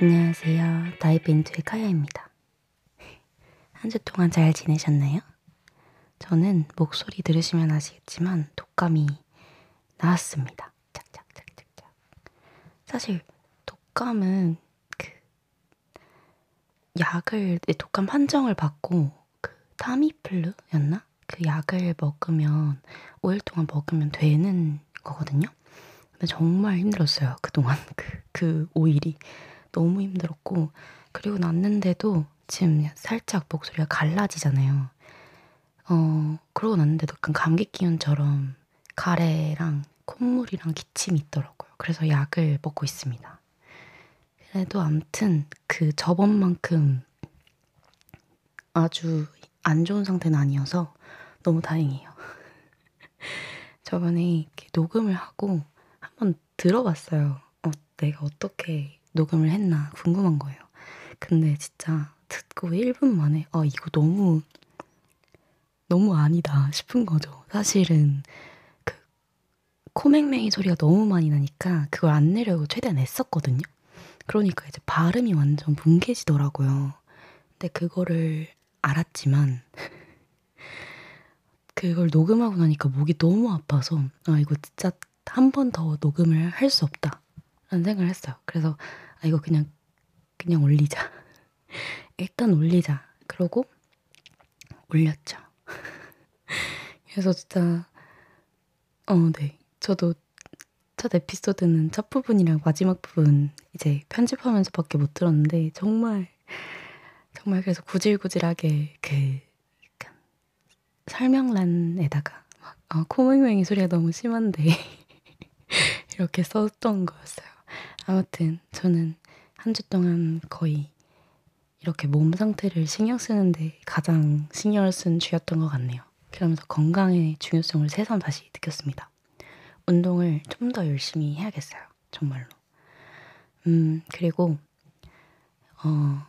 안녕하세요. 다이빙투의 카야입니다. 한 주 동안 잘 지내셨나요? 저는 목소리 들으시면 아시겠지만 독감이 나왔습니다. 착착착착착. 사실 독감은 그 약을 독감 판정을 받고 그 타미플루였나? 그 약을 먹으면 5일 동안 먹으면 되는 거거든요. 근데 정말 힘들었어요. 그동안 그, 그 5일이. 너무 힘들었고, 그리고 났는데도 지금 살짝 목소리가 갈라지잖아요. 어, 그러고 났는데도 약간 감기 기운처럼 가래랑 콧물이랑 기침이 있더라고요. 그래서 약을 먹고 있습니다. 그래도 암튼 그 저번만큼 아주 안 좋은 상태는 아니어서 너무 다행이에요. 저번에 녹음을 하고 한번 들어봤어요. 어, 내가 어떻게 녹음을 했나 궁금한 거예요. 근데 진짜 듣고 1분 만에 아 이거 너무 너무 아니다 싶은 거죠. 사실은 그 코맹맹이 소리가 너무 많이 나니까 그걸 안 내려고 최대한 애썼거든요. 그러니까 이제 발음이 완전 뭉개지더라고요. 근데 그거를 알았지만 그걸 녹음하고 나니까 목이 너무 아파서 아 이거 진짜 한 번 더 녹음을 할 수 없다 라는 생각을 했어요. 그래서 아 이거 그냥 그냥 올리자. 일단 올리자. 그러고 올렸죠. 그래서 진짜 어, 네. 저도 첫 에피소드는 첫 부분이랑 마지막 부분 이제 편집하면서밖에 못 들었는데 정말 정말 그래서 구질구질하게 그 약간 설명란에다가 막 어, 코맹맹이 소리가 너무 심한데 이렇게 썼던 거였어요. 아무튼 저는 한 주 동안 거의 이렇게 몸 상태를 신경 쓰는데 가장 신경을 쓴 주였던 것 같네요. 그러면서 건강의 중요성을 새삼 다시 느꼈습니다. 운동을 좀 더 열심히 해야겠어요. 정말로. 음, 그리고, 어,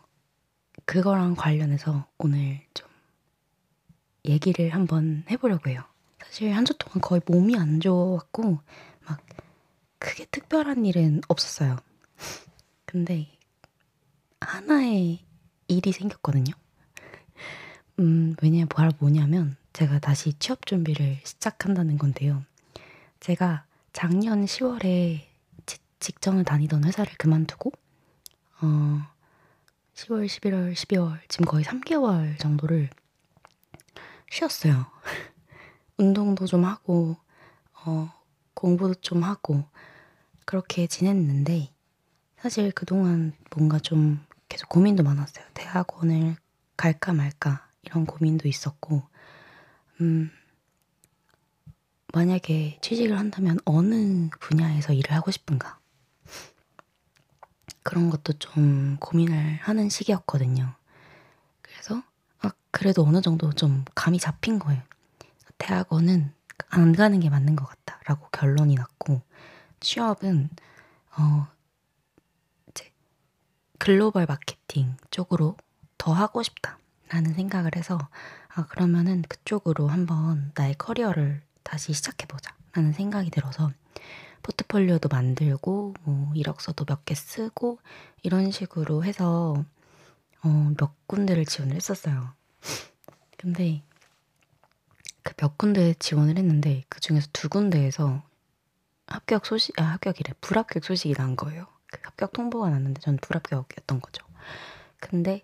그거랑 관련해서 오늘 좀 얘기를 한번 해보려고 해요. 사실 한 주 동안 거의 몸이 안 좋았고, 막 크게 특별한 일은 없었어요. 근데 하나의 일이 생겼거든요. 음, 왜냐면 바로 뭐냐면 제가 다시 취업 준비를 시작한다는 건데요. 제가 작년 10월에 지, 직장을 다니던 회사를 그만두고 어, 10월, 11월, 12월 지금 거의 3개월 정도를 쉬었어요. 운동도 좀 하고 어, 공부도 좀 하고 그렇게 지냈는데 사실 그동안 뭔가 좀 계속 고민도 많았어요. 대학원을 갈까 말까 이런 고민도 있었고 음, 만약에 취직을 한다면 어느 분야에서 일을 하고 싶은가? 그런 것도 좀 고민을 하는 시기였거든요. 그래서 아, 그래도 어느 정도 좀 감이 잡힌 거예요. 대학원은 안 가는 게 맞는 것 같다 라고 결론이 났고 취업은 어 이제 글로벌 마케팅 쪽으로 더 하고 싶다 라는 생각을 해서 아 그러면은 그쪽으로 한번 나의 커리어를 다시 시작해보자 라는 생각이 들어서 포트폴리오도 만들고 뭐 이력서도 몇 개 쓰고 이런 식으로 해서 어, 몇 군데를 지원을 했었어요. 근데 그 몇 군데 지원을 했는데 그 중에서 두 군데에서 합격 소식, 아, 합격이래. 불합격 소식이 난 거예요. 그 합격 통보가 났는데 전 불합격이었던 거죠. 근데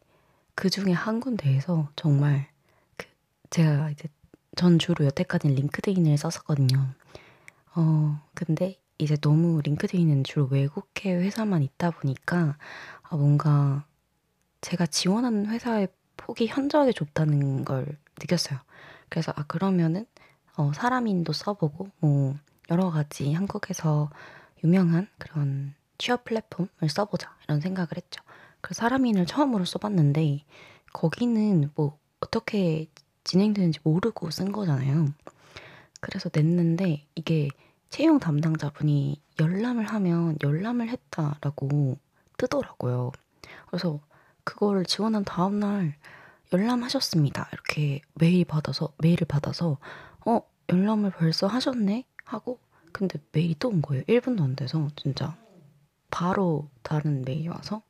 그 중에 한 군데에서 정말 그 제가 이제 전 주로 여태까지는 링크드인을 썼었거든요. 어, 근데 이제 너무 링크드인은 주로 외국계 회사만 있다 보니까 아, 뭔가 제가 지원하는 회사의 폭이 현저하게 좁다는 걸 느꼈어요. 그래서 아 그러면은 어, 사람인도 써보고 뭐 여러 가지 한국에서 유명한 그런 취업 플랫폼을 써보자 이런 생각을 했죠. 그래서 사람인을 처음으로 써봤는데 거기는 뭐 어떻게 진행되는지 모르고 쓴 거잖아요. 그래서 냈는데 이게 채용 담당자분이 열람을 하면 열람을 했다라고 뜨더라고요. 그래서 그거를 지원한 다음날 열람하셨습니다. 이렇게 메일 받아서 메일을 받아서 어 열람을 벌써 하셨네 하고 근데 메일이 또 온 거예요. 1분도 안 돼서 진짜 바로 다른 메일이 와서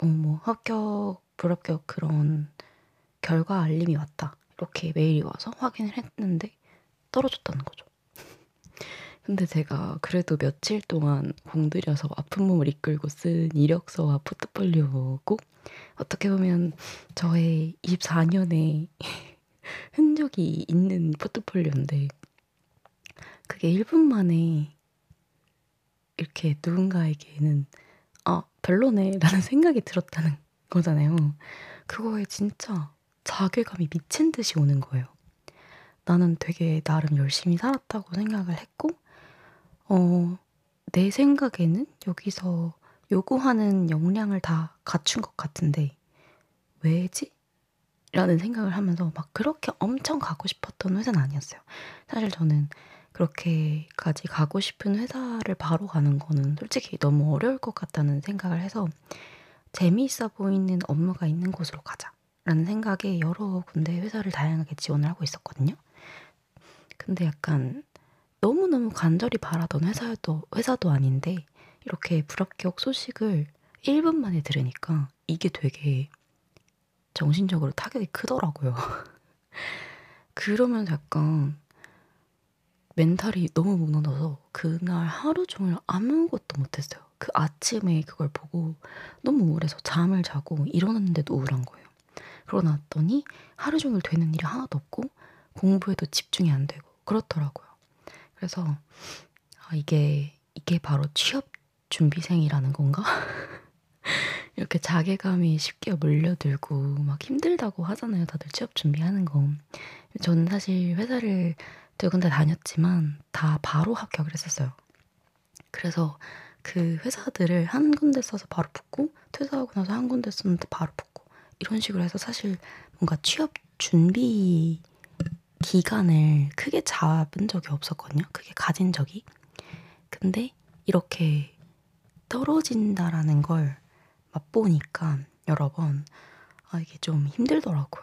뭐, 뭐 합격, 불합격 그런 결과 알림이 왔다. 이렇게 메일이 와서 확인을 했는데 떨어졌다는 거죠. 근데 제가 그래도 며칠 동안 공들여서 아픈 몸을 이끌고 쓴 이력서와 포트폴리오고 어떻게 보면 저의 24년의 흔적이 있는 포트폴리오인데 그게 1분 만에 이렇게 누군가에게는 아 별로네 라는 생각이 들었다는 거잖아요. 그거에 진짜 자괴감이 미친 듯이 오는 거예요. 나는 되게 나름 열심히 살았다고 생각을 했고, 어, 내 생각에는 여기서 요구하는 역량을 다 갖춘 것 같은데, 왜지? 라는 생각을 하면서 막 그렇게 엄청 가고 싶었던 회사는 아니었어요. 사실 저는 그렇게까지 가고 싶은 회사를 바로 가는 거는 솔직히 너무 어려울 것 같다는 생각을 해서 재미있어 보이는 업무가 있는 곳으로 가자. 라는 생각에 여러 군데 회사를 다양하게 지원을 하고 있었거든요. 근데 약간 너무너무 간절히 바라던 회사도, 회사도 아닌데 이렇게 불합격 소식을 1분 만에 들으니까 이게 되게 정신적으로 타격이 크더라고요. 그러면서 약간 멘탈이 너무 무너져서 그날 하루 종일 아무것도 못했어요. 그 아침에 그걸 보고 너무 우울해서 잠을 자고 일어났는데도 우울한 거예요. 그러고 났더니 하루 종일 되는 일이 하나도 없고 공부에도 집중이 안 되고 그렇더라고요. 그래서 아, 이게 이게 바로 취업 준비생이라는 건가? 이렇게 자괴감이 쉽게 몰려들고 막 힘들다고 하잖아요. 다들 취업 준비하는 거. 저는 사실 회사를 두 군데 다녔지만 다 바로 합격을 했었어요. 그래서 그 회사들을 한 군데 써서 바로 붙고 퇴사하고 나서 한 군데 썼는데 바로 붙고 이런 식으로 해서 사실 뭔가 취업 준비 기간을 크게 잡은 적이 없었거든요. 크게 가진 적이. 근데 이렇게 떨어진다라는 걸 맛보니까 여러 번 아, 이게 좀 힘들더라고요.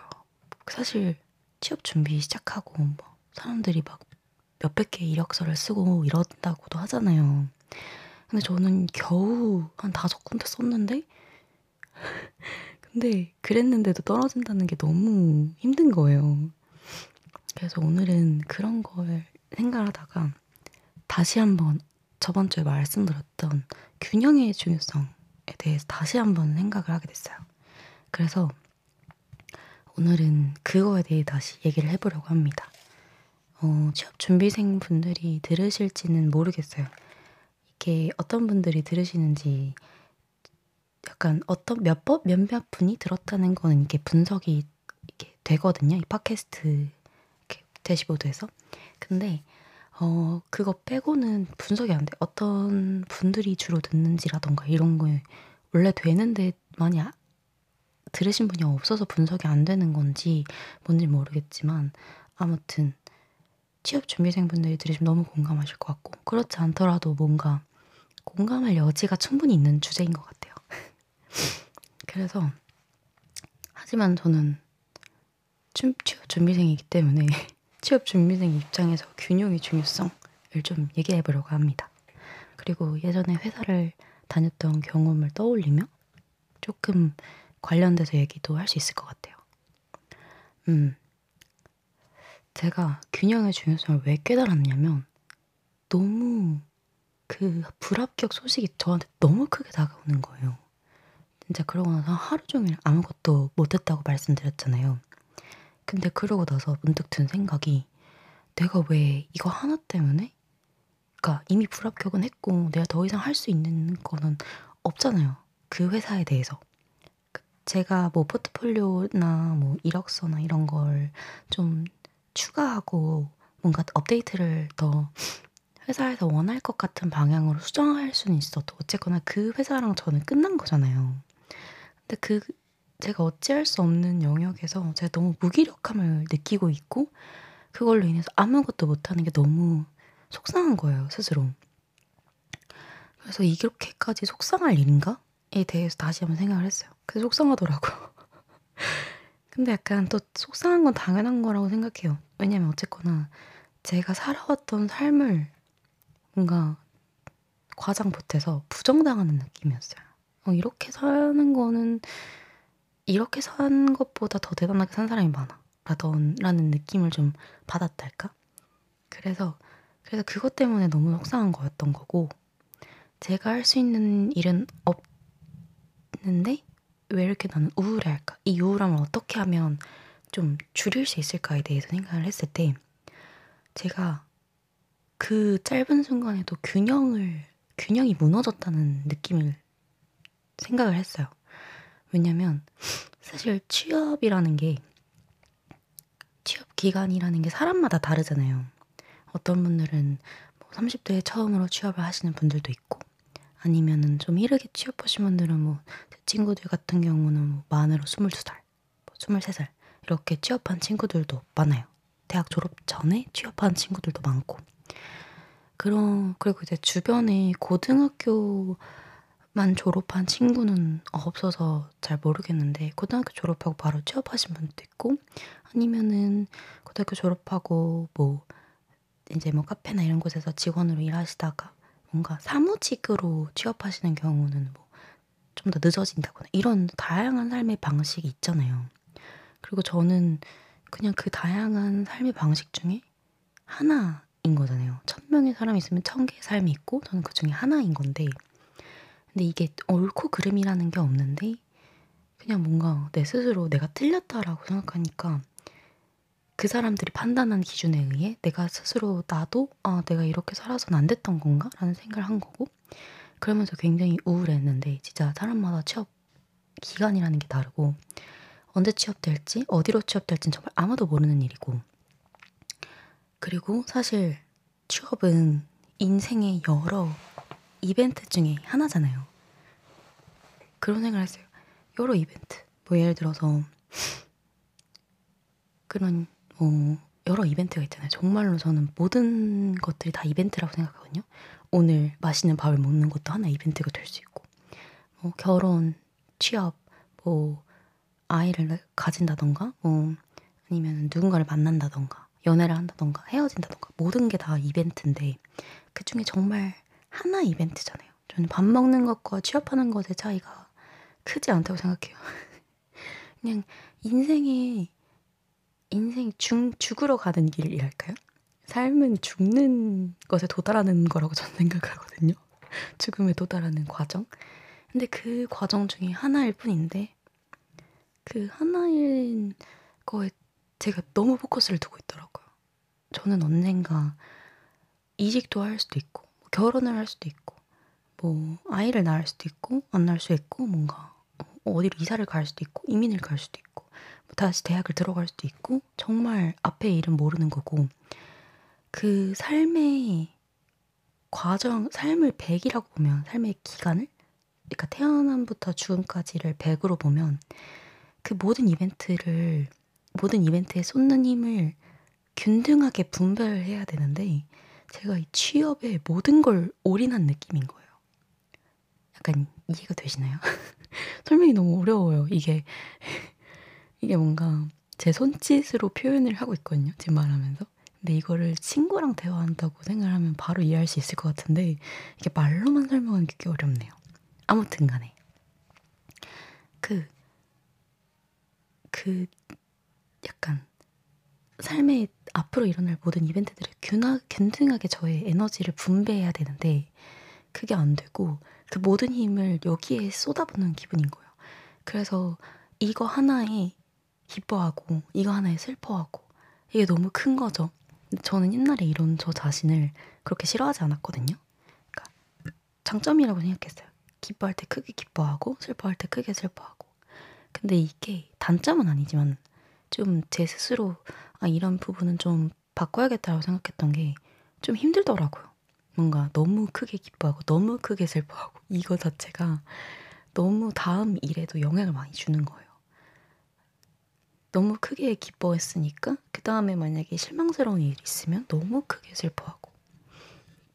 사실 취업 준비 시작하고 뭐 사람들이 막 몇백 개의 이력서를 쓰고 이런다고도 하잖아요. 근데 저는 겨우 한 다섯 군데 썼는데 근데 그랬는데도 떨어진다는 게 너무 힘든 거예요. 그래서 오늘은 그런 걸 생각하다가 다시 한번 저번 주에 말씀드렸던 균형의 중요성에 대해서 다시 한번 생각을 하게 됐어요. 그래서 오늘은 그거에 대해 다시 얘기를 해보려고 합니다. 어, 취업 준비생 분들이 들으실지는 모르겠어요. 이게 어떤 분들이 들으시는지 약간 어떤 몇 번, 몇몇 분이 들었다는 거는 이게 분석이 이렇게 되거든요. 이 팟캐스트 대시보드에서. 근데 어, 그거 빼고는 분석이 안 돼. 어떤 분들이 주로 듣는지라던가 이런 거에 원래 되는데 많이 아, 들으신 분이 없어서 분석이 안 되는 건지 뭔지 모르겠지만 아무튼 취업 준비생분들이 들으시면 너무 공감하실 것 같고 그렇지 않더라도 뭔가 공감할 여지가 충분히 있는 주제인 것 같아요. 그래서 하지만 저는 취업 준비생이기 때문에 취업 준비생 입장에서 균형의 중요성을 좀 얘기해 보려고 합니다. 그리고 예전에 회사를 다녔던 경험을 떠올리며 조금 관련돼서 얘기도 할 수 있을 것 같아요. 음, 제가 균형의 중요성을 왜 깨달았냐면 너무 그 불합격 소식이 저한테 너무 크게 다가오는 거예요. 진짜 그러고 나서 하루 종일 아무것도 못했다고 말씀드렸잖아요. 근데 그러고 나서 문득 든 생각이 내가 왜 이거 하나 때문에? 그러니까 이미 불합격은 했고 내가 더 이상 할 수 있는 거는 없잖아요. 그 회사에 대해서. 그 제가 뭐 포트폴리오나 뭐 이력서나 이런 걸 좀 추가하고 뭔가 업데이트를 더 회사에서 원할 것 같은 방향으로 수정할 수는 있어도 어쨌거나 그 회사랑 저는 끝난 거잖아요. 근데 그 제가 어찌할 수 없는 영역에서 제가 너무 무기력함을 느끼고 있고 그걸로 인해서 아무것도 못하는 게 너무 속상한 거예요 스스로. 그래서 이렇게까지 속상할 일인가?에 대해서 다시 한번 생각을 했어요. 그래서 속상하더라고. 근데 약간 또 속상한 건 당연한 거라고 생각해요. 왜냐면 어쨌거나 제가 살아왔던 삶을 뭔가 과장 못해서 부정당하는 느낌이었어요. 어, 이렇게 사는 거는 이렇게 산 것보다 더 대단하게 산 사람이 많아. 라던, 느낌을 좀 받았달까? 그래서, 그래서 그것 때문에 너무 속상한 거였던 거고, 제가 할 수 있는 일은 없는데, 왜 이렇게 나는 우울해 할까? 이 우울함을 어떻게 하면 좀 줄일 수 있을까에 대해서 생각을 했을 때, 제가 그 짧은 순간에도 균형을, 균형이 무너졌다는 느낌을 생각을 했어요. 왜냐면 사실 취업이라는 게 취업 기간이라는 게 사람마다 다르잖아요. 어떤 분들은 뭐 30대에 처음으로 취업을 하시는 분들도 있고 아니면은 좀 이르게 취업하신 분들은 뭐 제 친구들 같은 경우는 뭐 만으로 22살, 뭐 23살 이렇게 취업한 친구들도 많아요. 대학 졸업 전에 취업한 친구들도 많고 그런 그리고 이제 주변에 고등학교 만 졸업한 친구는 없어서 잘 모르겠는데 고등학교 졸업하고 바로 취업하신 분도 있고 아니면은 고등학교 졸업하고 뭐 이제 뭐 카페나 이런 곳에서 직원으로 일하시다가 뭔가 사무직으로 취업하시는 경우는 뭐 좀 더 늦어진다거나 이런 다양한 삶의 방식이 있잖아요. 그리고 저는 그냥 그 다양한 삶의 방식 중에 하나인 거잖아요. 천 명의 사람이 있으면 천 개의 삶이 있고 저는 그 중에 하나인 건데 근데 이게 옳고 그름이라는 게 없는데 그냥 뭔가 내 스스로 내가 틀렸다라고 생각하니까 그 사람들이 판단한 기준에 의해 내가 스스로 나도 아 내가 이렇게 살아서는 안 됐던 건가? 라는 생각을 한 거고 그러면서 굉장히 우울했는데 진짜 사람마다 취업 기간이라는 게 다르고 언제 취업될지 어디로 취업될지는 정말 아무도 모르는 일이고 그리고 사실 취업은 인생의 여러 이벤트 중에 하나잖아요. 그런 생각을 했어요. 여러 이벤트. 뭐 예를 들어서 그런 뭐 여러 이벤트가 있잖아요. 정말로 저는 모든 것들이 다 이벤트라고 생각하거든요. 오늘 맛있는 밥을 먹는 것도 하나 이벤트가 될 수 있고, 뭐 결혼, 취업, 뭐 아이를 가진다던가, 뭐 아니면 누군가를 만난다던가, 연애를 한다던가, 헤어진다던가 모든 게 다 이벤트인데 그 중에 정말 하나 이벤트잖아요. 저는 밥 먹는 것과 취업하는 것의 차이가 크지 않다고 생각해요. 그냥 인생에 인생 죽, 죽으러 가는 길이랄까요? 삶은 죽는 것에 도달하는 거라고 저는 생각하거든요. 죽음에 도달하는 과정. 근데 그 과정 중에 하나일 뿐인데 그 하나인 거에 제가 너무 포커스를 두고 있더라고요. 저는 언젠가 이직도 할 수도 있고 결혼을 할 수도 있고, 뭐, 아이를 낳을 수도 있고, 안 낳을 수 있고, 뭔가, 어디로 이사를 갈 수도 있고, 이민을 갈 수도 있고, 뭐 다시 대학을 들어갈 수도 있고, 정말 앞에 일은 모르는 거고, 그 삶의 과정, 삶을 100이라고 보면, 삶의 기간을, 그러니까 태어남부터 죽음까지를 100으로 보면, 그 모든 이벤트를, 모든 이벤트에 쏟는 힘을 균등하게 분배해야 되는데, 제가 이 취업에 모든 걸 올인한 느낌인 거예요. 약간 이해가 되시나요? 설명이 너무 어려워요. 이게 이게 뭔가 제 손짓으로 표현을 하고 있거든요. 지금 말하면서. 근데 이거를 친구랑 대화한다고 생각하면 바로 이해할 수 있을 것 같은데 이게 말로만 설명하기 꽤 어렵네요. 아무튼 간에 그, 그 약간 삶의 앞으로 일어날 모든 이벤트들을 균하, 균등하게 저의 에너지를 분배해야 되는데 그게 안 되고 그 모든 힘을 여기에 쏟아붓는 기분인 거예요. 그래서 이거 하나에 기뻐하고 이거 하나에 슬퍼하고 이게 너무 큰 거죠. 저는 옛날에 이런 저 자신을 그렇게 싫어하지 않았거든요. 그러니까 장점이라고 생각했어요. 기뻐할 때 크게 기뻐하고 슬퍼할 때 크게 슬퍼하고. 근데 이게 단점은 아니지만 좀 제 스스로 아, 이런 부분은 좀 바꿔야겠다고 생각했던 게 좀 힘들더라고요. 뭔가 너무 크게 기뻐하고 너무 크게 슬퍼하고 이거 자체가 너무 다음 일에도 영향을 많이 주는 거예요. 너무 크게 기뻐했으니까 그 다음에 만약에 실망스러운 일이 있으면 너무 크게 슬퍼하고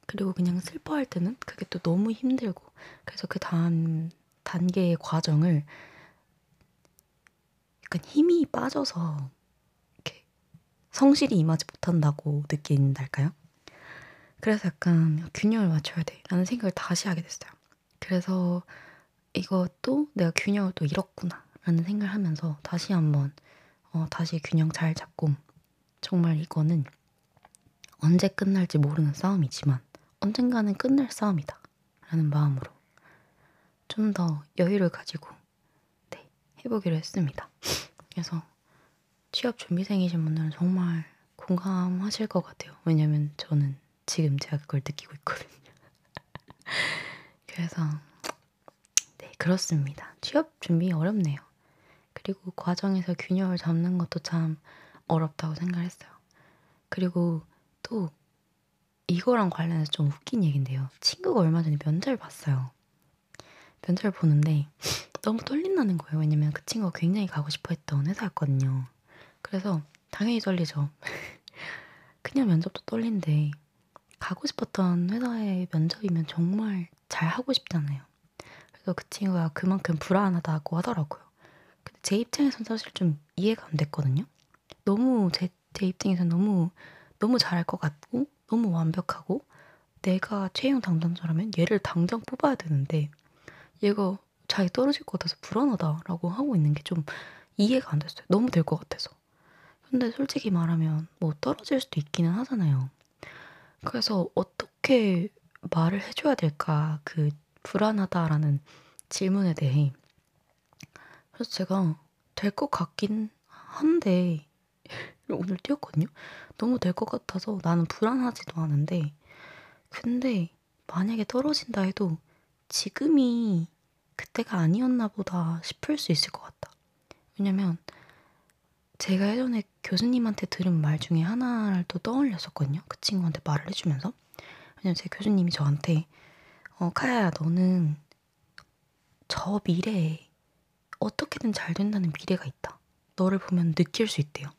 그리고 그냥 슬퍼할 때는 그게 또 너무 힘들고 그래서 그 다음 단계의 과정을 약간 힘이 빠져서 성실히 임하지 못한다고 느낀달까요? 그래서 약간 균형을 맞춰야 돼 라는 생각을 다시 하게 됐어요. 그래서 이것도 내가 균형을 또 잃었구나 라는 생각을 하면서 다시 한번 어, 다시 균형 잘 잡고 정말 이거는 언제 끝날지 모르는 싸움이지만 언젠가는 끝날 싸움이다 라는 마음으로 좀 더 여유를 가지고 네, 해보기로 했습니다. 그래서 취업 준비생이신 분들은 정말 공감하실 것 같아요. 왜냐면 저는 지금 제가 그걸 느끼고 있거든요. 그래서 네 그렇습니다. 취업 준비 어렵네요. 그리고 과정에서 균형을 잡는 것도 참 어렵다고 생각했어요. 그리고 또 이거랑 관련해서 좀 웃긴 얘긴데요. 친구가 얼마 전에 면접을 봤어요. 면접을 보는데 너무 떨린다는 거예요. 왜냐면 그 친구가 굉장히 가고 싶어 했던 회사였거든요. 그래서 당연히 떨리죠. 그냥 면접도 떨린데 가고 싶었던 회사의 면접이면 정말 잘 하고 싶잖아요. 그래서 그 친구가 그만큼 불안하다고 하더라고요. 근데 제 입장에선 사실 좀 이해가 안 됐거든요. 너무 제, 제 입장에선 너무 너무 잘할 것 같고 너무 완벽하고 내가 채용 담당자라면 얘를 당장 뽑아야 되는데 얘가 자기 떨어질 것 같아서 불안하다라고 하고 있는 게 좀 이해가 안 됐어요. 너무 될 것 같아서. 근데 솔직히 말하면 뭐 떨어질 수도 있기는 하잖아요. 그래서 어떻게 말을 해줘야 될까 그 불안하다라는 질문에 대해 그래서 제가 될 것 같긴 한데 오늘 뛰었거든요. 너무 될 것 같아서 나는 불안하지도 않은데 근데 만약에 떨어진다 해도 지금이 그때가 아니었나 보다 싶을 수 있을 것 같다. 왜냐면 제가 예전에 교수님한테 들은 말 중에 하나를 또 떠올렸었거든요. 그 친구한테 말을 해주면서. 왜냐면 제 교수님이 저한테 어, 카야야 너는 저 미래에 어떻게든 잘 된다는 미래가 있다. 너를 보면 느낄 수 있대요.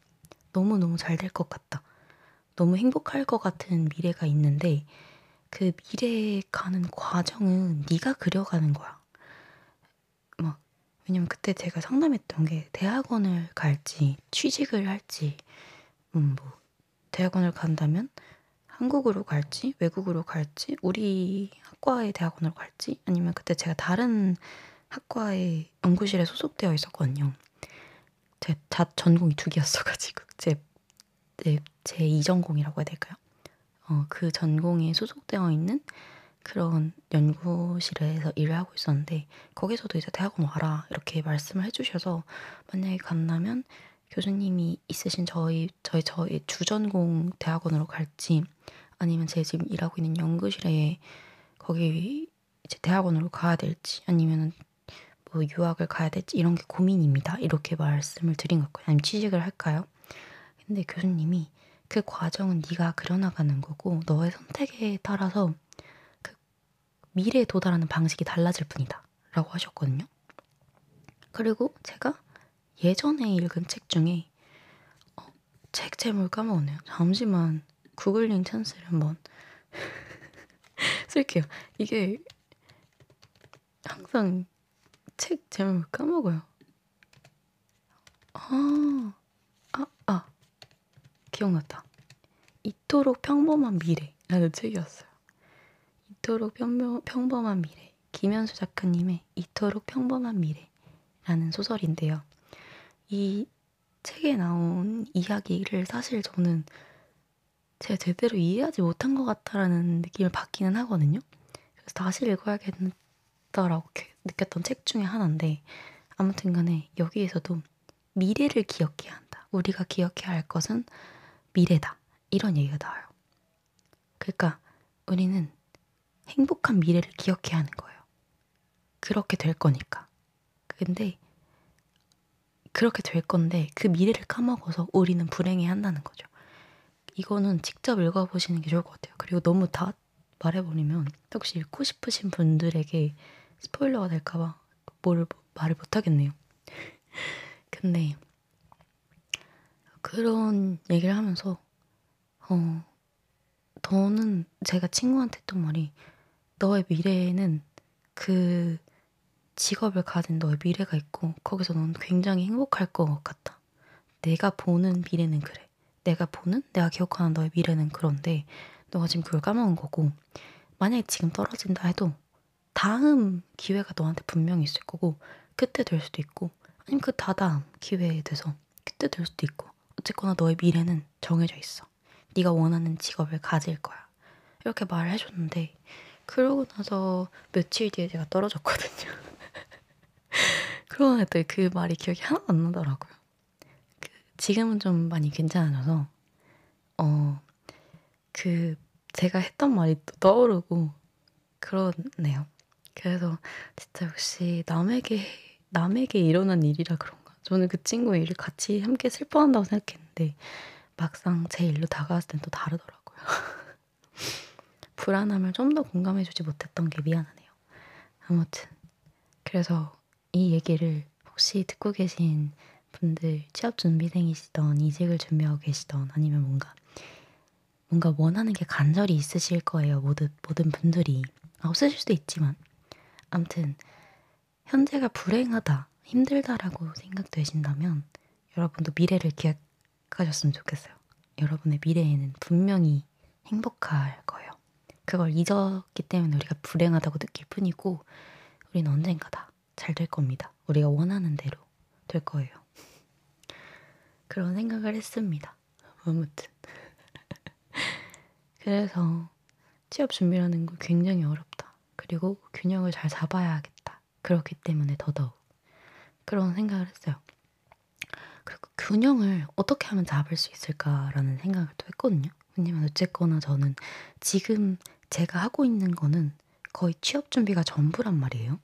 너무너무 잘 될 것 같다. 너무 행복할 것 같은 미래가 있는데 그 미래에 가는 과정은 네가 그려가는 거야. 막 왜냐면 그때 제가 상담했던 게 대학원을 갈지 취직을 할지 음 뭐 대학원을 간다면 한국으로 갈지 외국으로 갈지 우리 학과의 대학원으로 갈지 아니면 그때 제가 다른 학과의 연구실에 소속되어 있었거든요. 제자 전공이 두 개였어가지고 제 제, 제 이전공이라고 해야 될까요? 어, 그 전공에 소속되어 있는 그런 연구실에서 일을 하고 있었는데 거기서도 이제 대학원 와라 이렇게 말씀을 해주셔서 만약에 간다면 교수님이 있으신 저희 저희 저희 주전공 대학원으로 갈지 아니면 제 지금 일하고 있는 연구실에 거기 이제 대학원으로 가야 될지 아니면 뭐 유학을 가야 될지 이런 게 고민입니다. 이렇게 말씀을 드린 거예요. 아니면 취직을 할까요? 근데 교수님이 그 과정은 네가 그려나가는 거고 너의 선택에 따라서 그 미래에 도달하는 방식이 달라질 뿐이다. 라고 하셨거든요. 그리고 제가 예전에 읽은 책 중에 어, 책 제목을 까먹었네요. 잠시만 구글링 찬스를 한번 쓸게요. 이게 항상 책 제목을 까먹어요. 아, 아, 아, 기억났다. 이토록 평범한 미래라는 책이었어요. 이토록 평범, 평범한 미래. 김현수 작가님의 이토록 평범한 미래라는 소설인데요. 이 책에 나온 이야기를 사실 저는 제가 제대로 이해하지 못한 것 같다라는 느낌을 받기는 하거든요. 그래서 다시 읽어야겠다라고 느꼈던 책 중에 하나인데 아무튼 간에 여기에서도 미래를 기억해야 한다. 우리가 기억해야 할 것은 미래다. 이런 얘기가 나와요. 그러니까 우리는 행복한 미래를 기억해야 하는 거예요. 그렇게 될 거니까. 근데 그렇게 될 건데 그 미래를 까먹어서 우리는 불행해 한다는 거죠. 이거는 직접 읽어보시는 게 좋을 것 같아요. 그리고 너무 다 말해버리면 혹시 읽고 싶으신 분들에게 스포일러가 될까봐 뭘 말을 못하겠네요. 근데 그런 얘기를 하면서 어 너는 제가 친구한테 했던 말이 너의 미래에는 그 직업을 가진 너의 미래가 있고 거기서 넌 굉장히 행복할 것 같다. 내가 보는 미래는 그래. 내가 보는 내가 기억하는 너의 미래는 그런데 너가 지금 그걸 까먹은 거고 만약에 지금 떨어진다 해도 다음 기회가 너한테 분명히 있을 거고 그때 될 수도 있고 아니면 그 다다음 기회에 돼서 그때 될 수도 있고 어쨌거나 너의 미래는 정해져 있어. 네가 원하는 직업을 가질 거야. 이렇게 말을 해줬는데 그러고 나서 며칠 뒤에 제가 떨어졌거든요. 그러고 나서 그 말이 기억이 하나도 안 나더라고요. 그 지금은 좀 많이 괜찮아져서 어 그 제가 했던 말이 또 떠오르고 그러네요. 그래서 진짜 역시 남에게 남에게 일어난 일이라 그런가. 저는 그 친구의 일을 같이 함께 슬퍼한다고 생각했는데 막상 제 일로 다가왔을 땐 또 다르더라고요. 불안함을 좀더 공감해주지 못했던 게 미안하네요. 아무튼 그래서 이 얘기를 혹시 듣고 계신 분들 취업 준비생이시던 이직을 준비하고 계시던 아니면 뭔가 뭔가 원하는 게 간절히 있으실 거예요. 모든 모든 분들이 아, 없으실 수도 있지만 아무튼 현재가 불행하다, 힘들다라고 생각되신다면 여러분도 미래를 기억하셨으면 좋겠어요. 여러분의 미래에는 분명히 행복할 거예요. 그걸 잊었기 때문에 우리가 불행하다고 느낄 뿐이고 우리는 언젠가 다잘될 겁니다. 우리가 원하는 대로 될 거예요. 그런 생각을 했습니다. 아무튼 그래서 취업 준비라는 거 굉장히 어렵다. 그리고 균형을 잘 잡아야겠다. 그렇기 때문에 더더욱 그런 생각을 했어요. 그리고 균형을 어떻게 하면 잡을 수 있을까라는 생각을 또 했거든요. 왜냐면 어쨌거나 저는 지금 제가 하고 있는 거는 거의 취업 준비가 전부란 말이에요.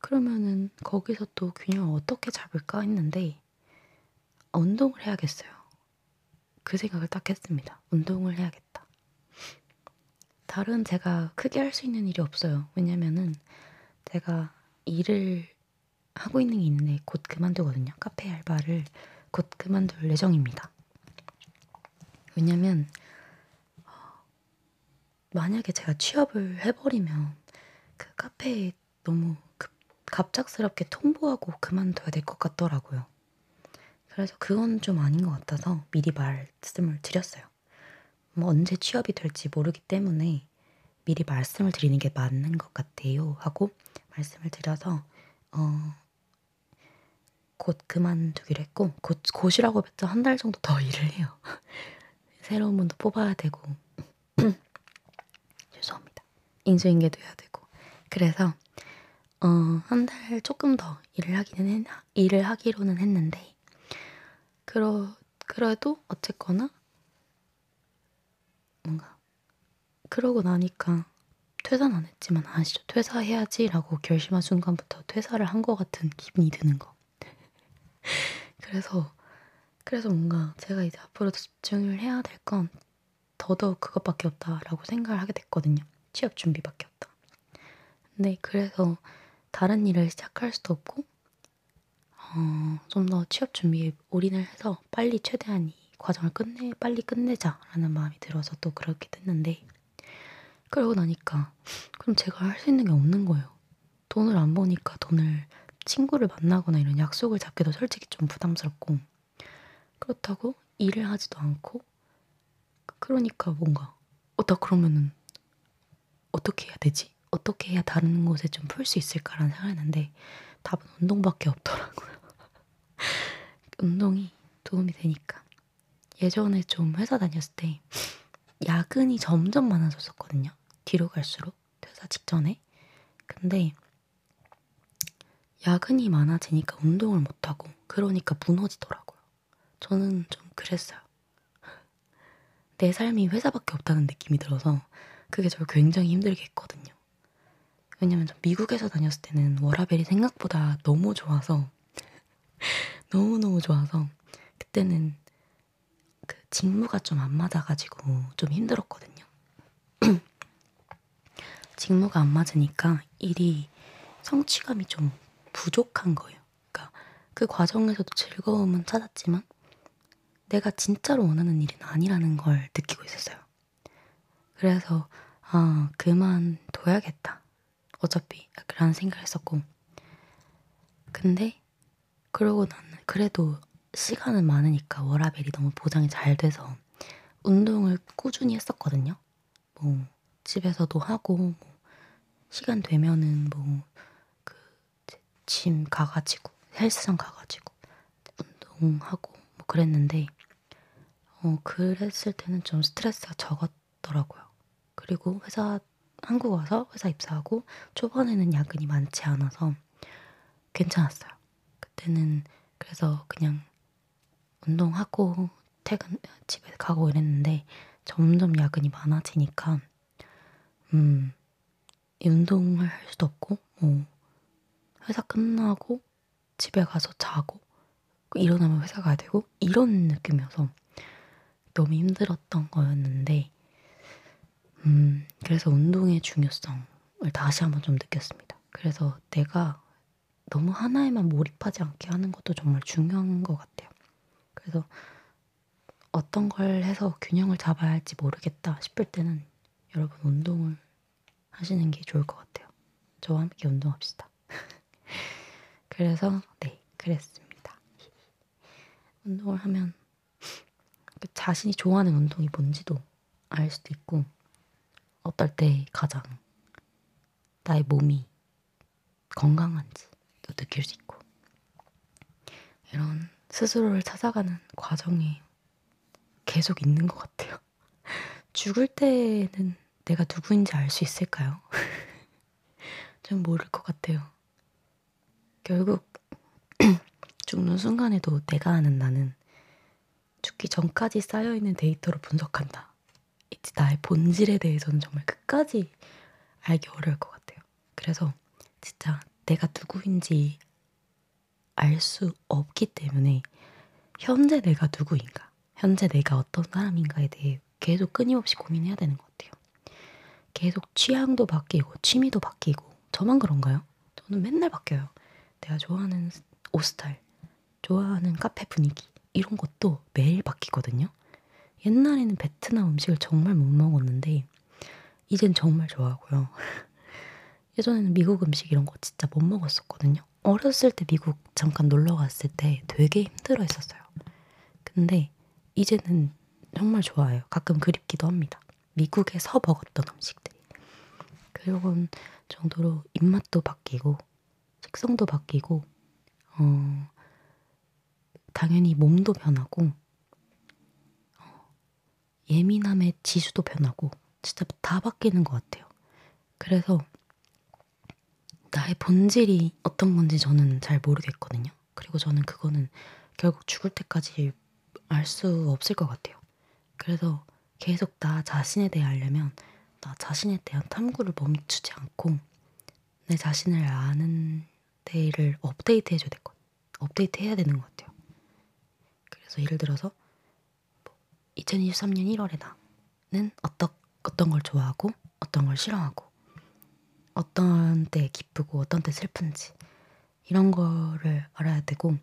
그러면은 거기서 또 균형을 어떻게 잡을까 했는데 운동을 해야겠어요. 그 생각을 딱 했습니다. 운동을 해야겠다. 다른 제가 크게 할 수 있는 일이 없어요. 왜냐면은 제가 일을 하고 있는 게 있는데 곧 그만두거든요. 카페 알바를 곧 그만둘 예정입니다. 왜냐면 어, 만약에 제가 취업을 해버리면 그 카페에 너무 급, 갑작스럽게 통보하고 그만둬야 될것 같더라고요. 그래서 그건 좀 아닌 것 같아서 미리 말씀을 드렸어요. 뭐 언제 취업이 될지 모르기 때문에 미리 말씀을 드리는 게 맞는 것 같아요. 하고 말씀을 드려서 어, 곧 그만두기로 했고 곧 곧이라고 했죠. 한달 정도 더 일을 해요. 새로운 분도 뽑아야 되고 죄송합니다. 인수인계도 해야 되고 그래서 어, 한 달 조금 더 일을 하기는 했, 일을 하기로는 했는데 그러 그래도 어쨌거나 뭔가 그러고 나니까 퇴사는 안 했지만 아시죠? 퇴사해야지라고 결심한 순간부터 퇴사를 한 것 같은 기분이 드는 거. 그래서 그래서 뭔가 제가 이제 앞으로 집중을 해야 될건 더더욱 그것밖에 없다라고 생각을 하게 됐거든요. 취업 준비밖에 없다. 근데 그래서 다른 일을 시작할 수도 없고 어, 좀 더 취업 준비에 올인을 해서 빨리 최대한 이 과정을 끝내 빨리 끝내자라는 마음이 들어서 또 그렇게 됐는데 그러고 나니까 그럼 제가 할 수 있는 게 없는 거예요. 돈을 안 버니까 돈을 친구를 만나거나 이런 약속을 잡기도 솔직히 좀 부담스럽고 그렇다고 일을 하지도 않고 그러니까 뭔가 어다 그러면은 어떻게 해야 되지? 어떻게 해야 다른 곳에 좀 풀 수 있을까라는 생각을 했는데 답은 운동밖에 없더라고요. 운동이 도움이 되니까. 예전에 좀 회사 다녔을 때 야근이 점점 많아졌었거든요. 뒤로 갈수록 퇴사 직전에. 근데 야근이 많아지니까 운동을 못하고 그러니까 무너지더라고요. 저는 좀 그랬어요. 내 삶이 회사밖에 없다는 느낌이 들어서 그게 저를 굉장히 힘들게 했거든요. 왜냐면 저 미국에서 다녔을 때는 워라벨이 생각보다 너무 좋아서 너무너무 좋아서 그때는 그 직무가 좀 안 맞아가지고 좀 힘들었거든요. 직무가 안 맞으니까 일이 성취감이 좀 부족한 거예요. 그러니까 그 과정에서도 즐거움은 찾았지만 내가 진짜로 원하는 일은 아니라는 걸 느끼고 있었어요. 그래서 아 그만둬야겠다. 어차피 그런 생각을 했었고 근데 그러고 나는 그래도 시간은 많으니까 워라벨이 너무 보장이 잘 돼서 운동을 꾸준히 했었거든요. 뭐 집에서도 하고 뭐 시간 되면은 뭐 그 짐 가가지고 헬스장 가가지고 운동하고 뭐 그랬는데 어 그랬을 때는 좀 스트레스가 적었더라고요. 그리고 회사 한국 와서 회사 입사하고 초반에는 야근이 많지 않아서 괜찮았어요. 그때는 그래서 그냥 운동하고 퇴근 집에 가고 이랬는데 점점 야근이 많아지니까 음 운동을 할 수도 없고 뭐 회사 끝나고 집에 가서 자고 일어나면 회사 가야 되고 이런 느낌이어서 너무 힘들었던 거였는데 음 그래서 운동의 중요성을 다시 한번 좀 느꼈습니다. 그래서 내가 너무 하나에만 몰입하지 않게 하는 것도 정말 중요한 것 같아요. 그래서 어떤 걸 해서 균형을 잡아야 할지 모르겠다 싶을 때는 여러분 운동을 하시는 게 좋을 것 같아요. 저와 함께 운동합시다. 그래서 네 그랬습니다. 운동을 하면 그 자신이 좋아하는 운동이 뭔지도 알 수도 있고 어떨 때 가장 나의 몸이 건강한지도 느낄 수 있고 이런 스스로를 찾아가는 과정이 계속 있는 것 같아요. 죽을 때는 내가 누구인지 알 수 있을까요? 전 모를 것 같아요. 결국 죽는 순간에도 내가 아는 나는 죽기 전까지 쌓여있는 데이터로 분석한다. 이제 나의 본질에 대해서는 정말 끝까지 알기 어려울 것 같아요. 그래서 진짜 내가 누구인지 알수 없기 때문에 현재 내가 누구인가, 현재 내가 어떤 사람인가에 대해 계속 끊임없이 고민해야 되는 것 같아요. 계속 취향도 바뀌고 취미도 바뀌고 저만 그런가요? 저는 맨날 바뀌어요. 내가 좋아하는 옷 스타일, 좋아하는 카페 분위기 이런 것도 매일 바뀌거든요. 옛날에는 베트남 음식을 정말 못 먹었는데 이젠 정말 좋아하고요. 예전에는 미국 음식 이런 거 진짜 못 먹었었거든요. 어렸을 때 미국 잠깐 놀러 갔을 때 되게 힘들어 했었어요. 근데 이제는 정말 좋아해요. 가끔 그립기도 합니다. 미국에서 먹었던 음식들이. 그런 정도로 입맛도 바뀌고 식성도 바뀌고 어, 당연히 몸도 변하고 어, 예민함의 지수도 변하고 진짜 다 바뀌는 것 같아요. 그래서 나의 본질이 어떤 건지 저는 잘 모르겠거든요. 그리고 저는 그거는 결국 죽을 때까지 알 수 없을 것 같아요. 그래서 계속 나 자신에 대해 알려면 나 자신에 대한 탐구를 멈추지 않고 내 자신을 아는 데를 업데이트 해줘야 될 것, 업데이트 해야 되는 것 같아요. 그래서 예를 들어서 뭐 2023년 1월에 나는 어떤 어떤 걸 좋아하고 어떤 걸 싫어하고 어떤 때 기쁘고 어떤 때 슬픈지 이런 거를 알아야 되고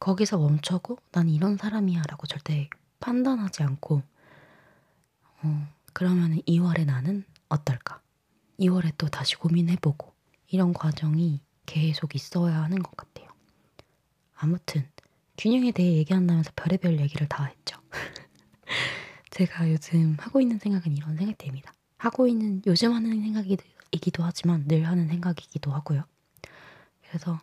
거기서 멈춰고 난 이런 사람이야라고 절대 판단하지 않고 어, 그러면 2월에 나는 어떨까? 2월에 또 다시 고민해보고 이런 과정이 계속 있어야 하는 것 같아요. 아무튼 균형에 대해 얘기한다면서 별의별 얘기를 다 했죠. 제가 요즘 하고 있는 생각은 이런 생각입니다. 하고 있는 요즘 하는 생각이기도 하지만 늘 하는 생각이기도 하고요. 그래서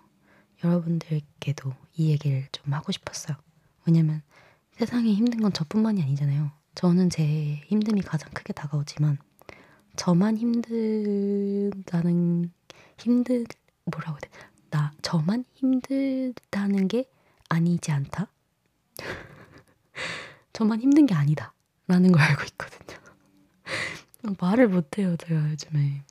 여러분들께도 이 얘기를 좀 하고 싶었어요. 왜냐면 세상에 힘든 건 저뿐만이 아니잖아요. 저는 제 힘듦이 가장 크게 다가오지만 저만 힘들다는 힘들 뭐라고 해야 돼? 나 저만 힘들다는 게 아니지 않다. 저만 힘든 게 아니다. 라는 걸 알고 있거든요. 말을 못해요, 제가 요즘에.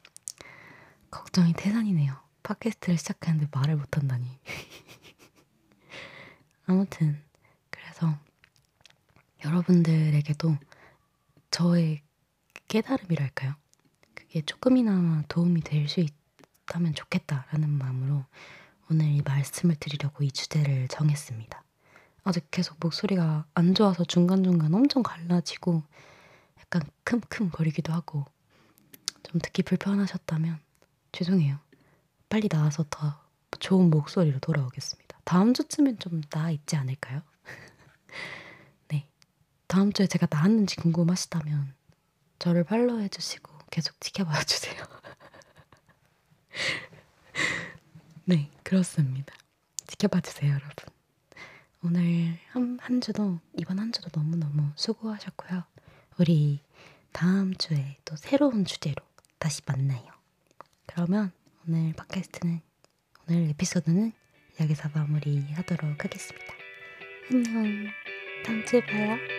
걱정이 태산이네요. 팟캐스트를 시작하는데 말을 못한다니. 아무튼, 그래서 여러분들에게도 저의 깨달음이랄까요? 그게 조금이나마 도움이 될 수 있다면 좋겠다라는 마음으로 오늘 이 말씀을 드리려고 이 주제를 정했습니다. 아직 계속 목소리가 안 좋아서 중간중간 엄청 갈라지고 약간 큼큼거리기도 하고 좀 듣기 불편하셨다면 죄송해요. 빨리 나와서 더 좋은 목소리로 돌아오겠습니다. 다음 주쯤엔 좀 나아 있지 않을까요? 다음 주에 제가 나왔는지 궁금하시다면 저를 팔로우 해주시고 계속 지켜봐 주세요. 네, 그렇습니다. 지켜봐 주세요, 여러분. 오늘 한, 한 주도, 이번 한 주도 너무너무 수고하셨고요. 우리 다음 주에 또 새로운 주제로 다시 만나요. 그러면 오늘 팟캐스트는, 오늘 에피소드는 여기서 마무리 하도록 하겠습니다. 안녕. 다음 주에 봐요.